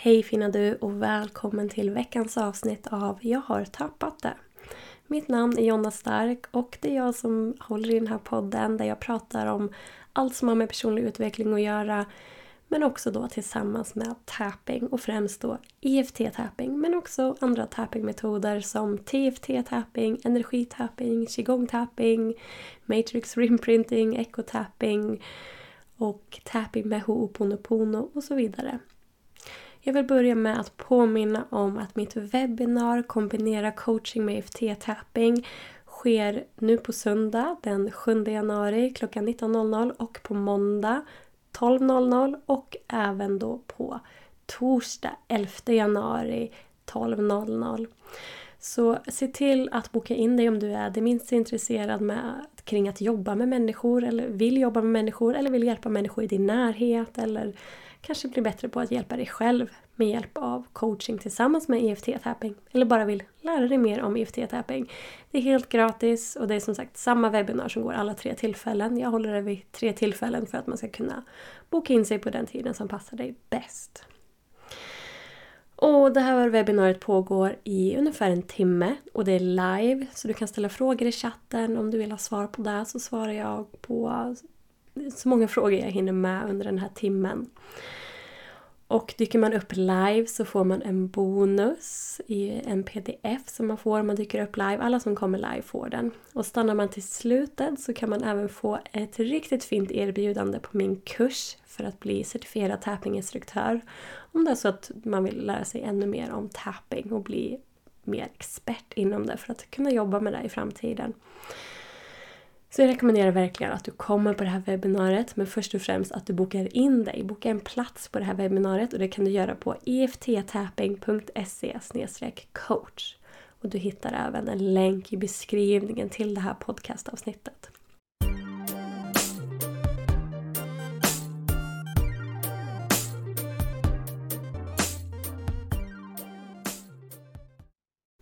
Hej fina du och välkommen till veckans avsnitt av Jag har tappat det. Mitt namn är Jonna Stark och det är jag som håller i den här podden där jag pratar om allt som har med personlig utveckling att göra men också då tillsammans med tapping och främst då EFT-tapping men också andra tappingmetoder som TFT-tapping, energitapping, qigong-tapping, matrix rimprinting, echo-tapping och tapping med Ho'oponopono och så vidare. Jag vill börja med att påminna om att mitt webbinar Kombinera coaching med EFT-tapping sker nu på söndag den 7 januari klockan 19.00 och på måndag 12.00 och även då på torsdag 11 januari 12.00. Så se till att boka in dig om du är det minst intresserad med, kring att jobba med människor eller vill jobba med människor eller vill hjälpa människor i din närhet eller kanske blir bättre på att hjälpa dig själv med hjälp av coaching tillsammans med EFT-tapping eller bara vill lära dig mer om EFT-tapping. Det är helt gratis och det är som sagt samma webbinar som går alla tre tillfällen. Jag håller det vid tre tillfällen för att man ska kunna boka in sig på den tiden som passar dig bäst. Och det här webbinariet pågår i ungefär en timme och det är live så du kan ställa frågor i chatten om du vill ha svar på det så svarar jag på så många frågor jag hinner med under den här timmen. Och dyker man upp live så får man en bonus i en pdf som man får om man dyker upp live. Alla som kommer live får den. Och stannar man till slutet så kan man även få ett riktigt fint erbjudande på min kurs för att bli certifierad tappinginstruktör. Om det är så att man vill lära sig ännu mer om tapping och bli mer expert inom det för att kunna jobba med det i framtiden. Så jag rekommenderar verkligen att du kommer på det här webbinariet men först och främst att du bokar in dig. Boka en plats på det här webbinariet och det kan du göra på efttapping.se coach. Och du hittar även en länk i beskrivningen till det här podcastavsnittet.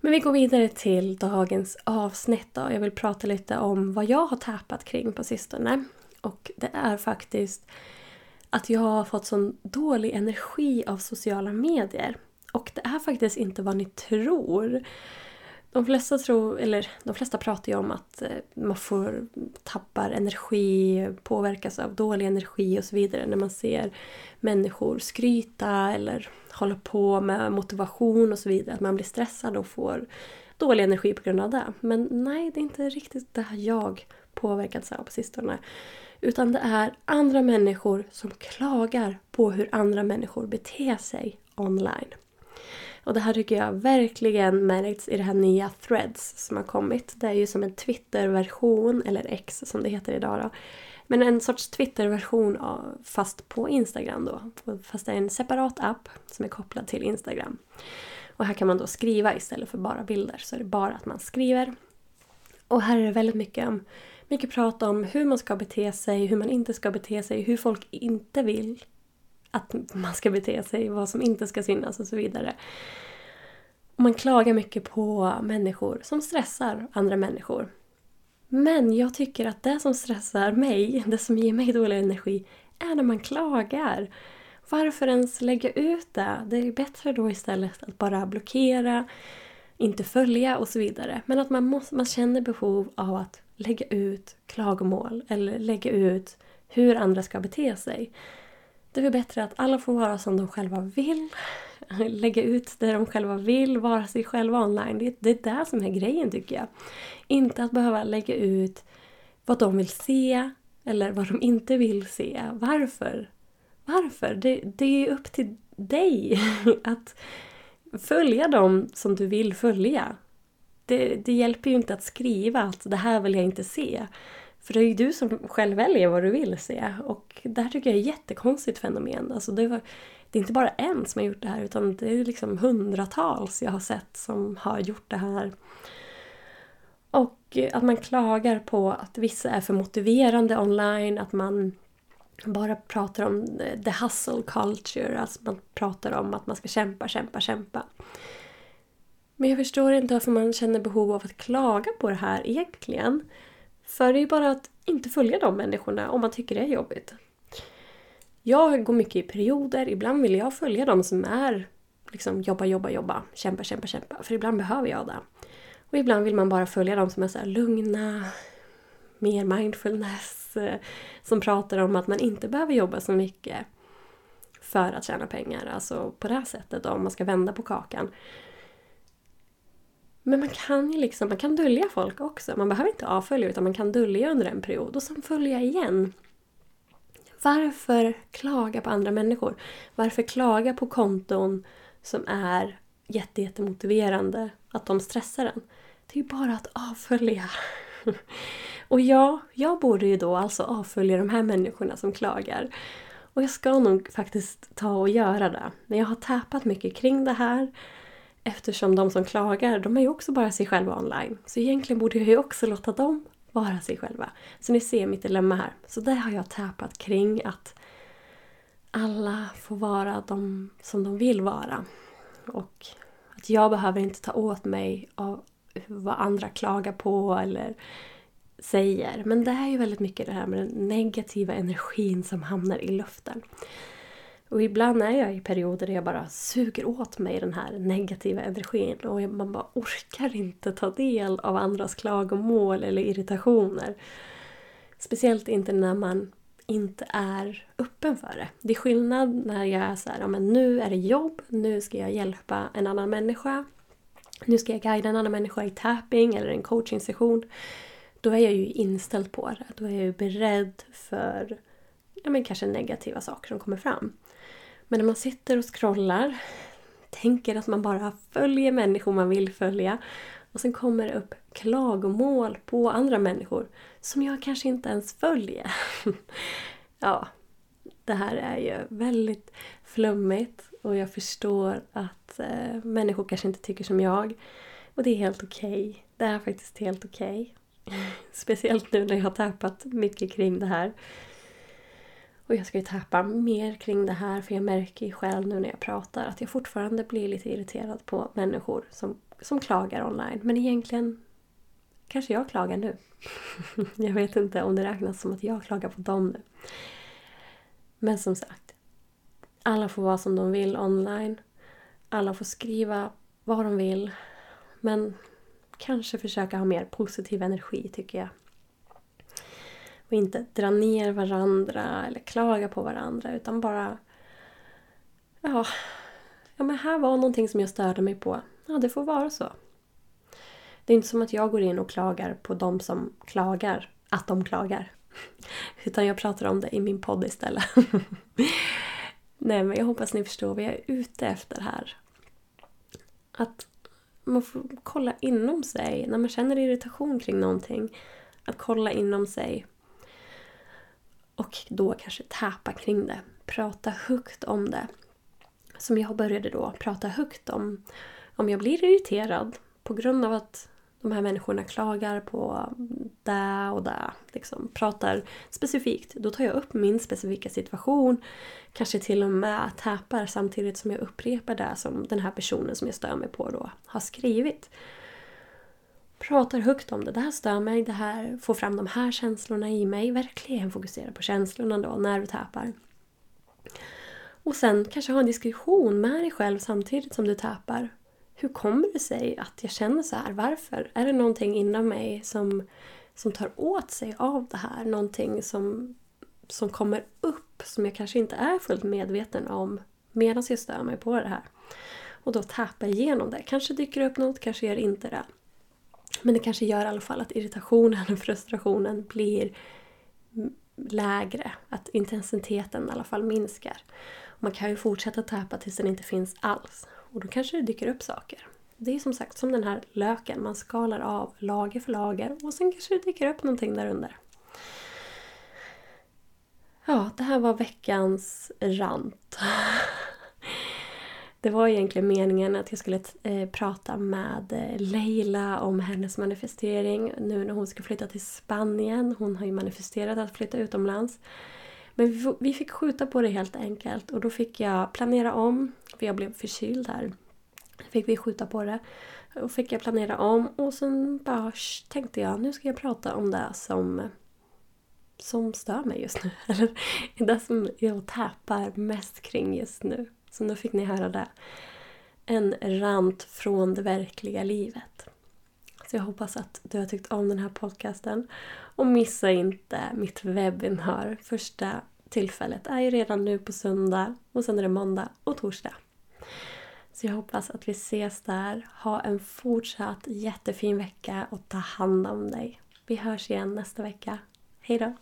Men vi går vidare till dagens avsnitt då. Jag vill prata lite om vad jag har tappat kring på sistone. Och det är faktiskt att jag har fått sån dålig energi av sociala medier. Och det är faktiskt inte vad ni tror. De flesta, tror, eller, de flesta pratar ju om att eh, man får tappar energi, påverkas av dålig energi och så vidare när man ser människor skryta eller hålla på med motivation och så vidare. Att man blir stressad och får dålig energi på grund av det. Men nej, det är inte riktigt det här jag påverkats av på sistone. Utan det är andra människor som klagar på hur andra människor beter sig online. Och det här tycker jag verkligen märks i det här nya Threads som har kommit. Det är ju som en Twitter-version, eller X som det heter idag då. Men en sorts Twitter-version fast på Instagram då. Fast det är en separat app som är kopplad till Instagram. Och här kan man då skriva istället för bara bilder. Så är det bara att man skriver. Och här är det väldigt mycket om mycket prat om hur man ska bete sig, hur man inte ska bete sig, hur folk inte vill att man ska bete sig, vad som inte ska synas och så vidare. Man klagar mycket på människor som stressar andra människor. Men jag tycker att det som stressar mig, det som ger mig dålig energi, är när man klagar. Varför ens lägga ut det? Det är bättre då istället att bara blockera, inte följa och så vidare. Men att man, måste, man känner behov av att lägga ut klagomål eller lägga ut hur andra ska bete sig. Det är väl bättre att alla får vara som de själva vill. Lägga ut det de själva vill, vara sig själva online. Det, det är det som är grejen tycker jag. Inte att behöva lägga ut vad de vill se eller vad de inte vill se. Varför? Varför? Det, det är upp till dig att följa dem som du vill följa. Det, det hjälper ju inte att skriva att det här vill jag inte se. För det är ju du som själv väljer vad du vill se. Och det här tycker jag är ett jättekonstigt fenomen. Alltså det, var, det är inte bara en som har gjort det här utan det är liksom hundratals jag har sett som har gjort det här. Och att man klagar på att vissa är för motiverande online, att man bara pratar om the hustle culture, alltså man pratar om att man ska kämpa, kämpa, kämpa. Men jag förstår inte varför man känner behov av att klaga på det här egentligen. För det är ju bara att inte följa de människorna om man tycker det är jobbigt. Jag går mycket i perioder. Ibland vill jag följa de som är liksom jobba, jobba, jobba, kämpa, kämpa, kämpa. För ibland behöver jag det. Och ibland vill man bara följa de som är så lugna, mer mindfulness, eh, som pratar om att man inte behöver jobba så mycket för att tjäna pengar. Alltså på det här sättet då, om man ska vända på kakan. Men man kan ju liksom, man kan dölja folk också. Man behöver inte avfölja utan man kan dölja under en period och sen följa igen. Varför klaga på andra människor? Varför klaga på konton som är jättejättemotiverande att de stressar en? Det är ju bara att avfölja. Och ja, jag borde ju då alltså avfölja de här människorna som klagar. Och jag ska nog faktiskt ta och göra det. Men jag har täpat mycket kring det här. Eftersom de som klagar, de är ju också bara sig själva online. Så egentligen borde jag ju också låta dem vara sig själva. Så ni ser mitt dilemma här. Så det har jag täpat kring att alla får vara de som de vill vara. Och att jag behöver inte ta åt mig av vad andra klagar på eller säger. Men det är ju väldigt mycket det här med den negativa energin som hamnar i luften. Och ibland är jag i perioder där jag bara suger åt mig den här negativa energin och man bara orkar inte ta del av andras klagomål eller irritationer. Speciellt inte när man inte är öppen för det. Det är skillnad när jag är så här, ja, men nu är det jobb, nu ska jag hjälpa en annan människa. Nu ska jag guida en annan människa i tapping eller en coaching session då är jag ju inställd på det. Då är jag ju beredd för ja, men kanske negativa saker som kommer fram. Men när man sitter och scrollar, tänker att man bara följer människor man vill följa och sen kommer det upp klagomål på andra människor som jag kanske inte ens följer. ja, det här är ju väldigt flummigt och jag förstår att eh, människor kanske inte tycker som jag. Och det är helt okej. Okay. Det är faktiskt helt okej. Okay. Speciellt nu när jag har tappat mycket kring det här. Och jag ska ju tappa mer kring det här för jag märker ju själv nu när jag pratar att jag fortfarande blir lite irriterad på människor som, som klagar online. Men egentligen kanske jag klagar nu. jag vet inte om det räknas som att jag klagar på dem nu. Men som sagt, alla får vara som de vill online. Alla får skriva vad de vill. Men kanske försöka ha mer positiv energi tycker jag. Och inte dra ner varandra eller klaga på varandra utan bara... Ja, ja men här var någonting som jag störde mig på. Ja, det får vara så. Det är inte som att jag går in och klagar på de som klagar att de klagar. Utan jag pratar om det i min podd istället. Nej men jag hoppas ni förstår vad jag är ute efter här. Att man får kolla inom sig. När man känner irritation kring någonting. Att kolla inom sig. Och då kanske täpa kring det. Prata högt om det. Som jag började då prata högt om. Om jag blir irriterad på grund av att de här människorna klagar på det och det. Liksom, pratar specifikt. Då tar jag upp min specifika situation. Kanske till och med täpar samtidigt som jag upprepar det som den här personen som jag stör mig på då har skrivit. Pratar högt om det. Det här stör mig. Det här får fram de här känslorna i mig. Verkligen fokusera på känslorna då när du täpar. Och sen kanske ha en diskussion med dig själv samtidigt som du täpar hur kommer det sig att jag känner så här? Varför? Är det någonting inom mig som, som tar åt sig av det här? Någonting som, som kommer upp som jag kanske inte är fullt medveten om medan jag stör mig på det här. Och då tappa igenom det. Kanske dyker det upp något, kanske gör inte det. Men det kanske gör i alla fall att irritationen och frustrationen blir lägre. Att intensiteten i alla fall minskar. Man kan ju fortsätta täpa tills den inte finns alls. Och då kanske det dyker upp saker. Det är som sagt som den här löken, man skalar av lager för lager och sen kanske det dyker upp någonting där under. Ja, det här var veckans rant. Det var egentligen meningen att jag skulle eh, prata med eh, Leila om hennes manifestering nu när hon ska flytta till Spanien. Hon har ju manifesterat att flytta utomlands. Men vi fick skjuta på det helt enkelt och då fick jag planera om, för jag blev förkyld här. Fick vi skjuta på det. Och fick jag planera om och sen bara tänkte jag nu ska jag prata om det som som stör mig just nu. Eller det som jag tappar mest kring just nu. Så nu fick ni höra det. En rant från det verkliga livet. Så jag hoppas att du har tyckt om den här podcasten. Och missa inte mitt webbinar. Första tillfället är ju redan nu på söndag och sen är det måndag och torsdag. Så jag hoppas att vi ses där. Ha en fortsatt jättefin vecka och ta hand om dig. Vi hörs igen nästa vecka. Hejdå!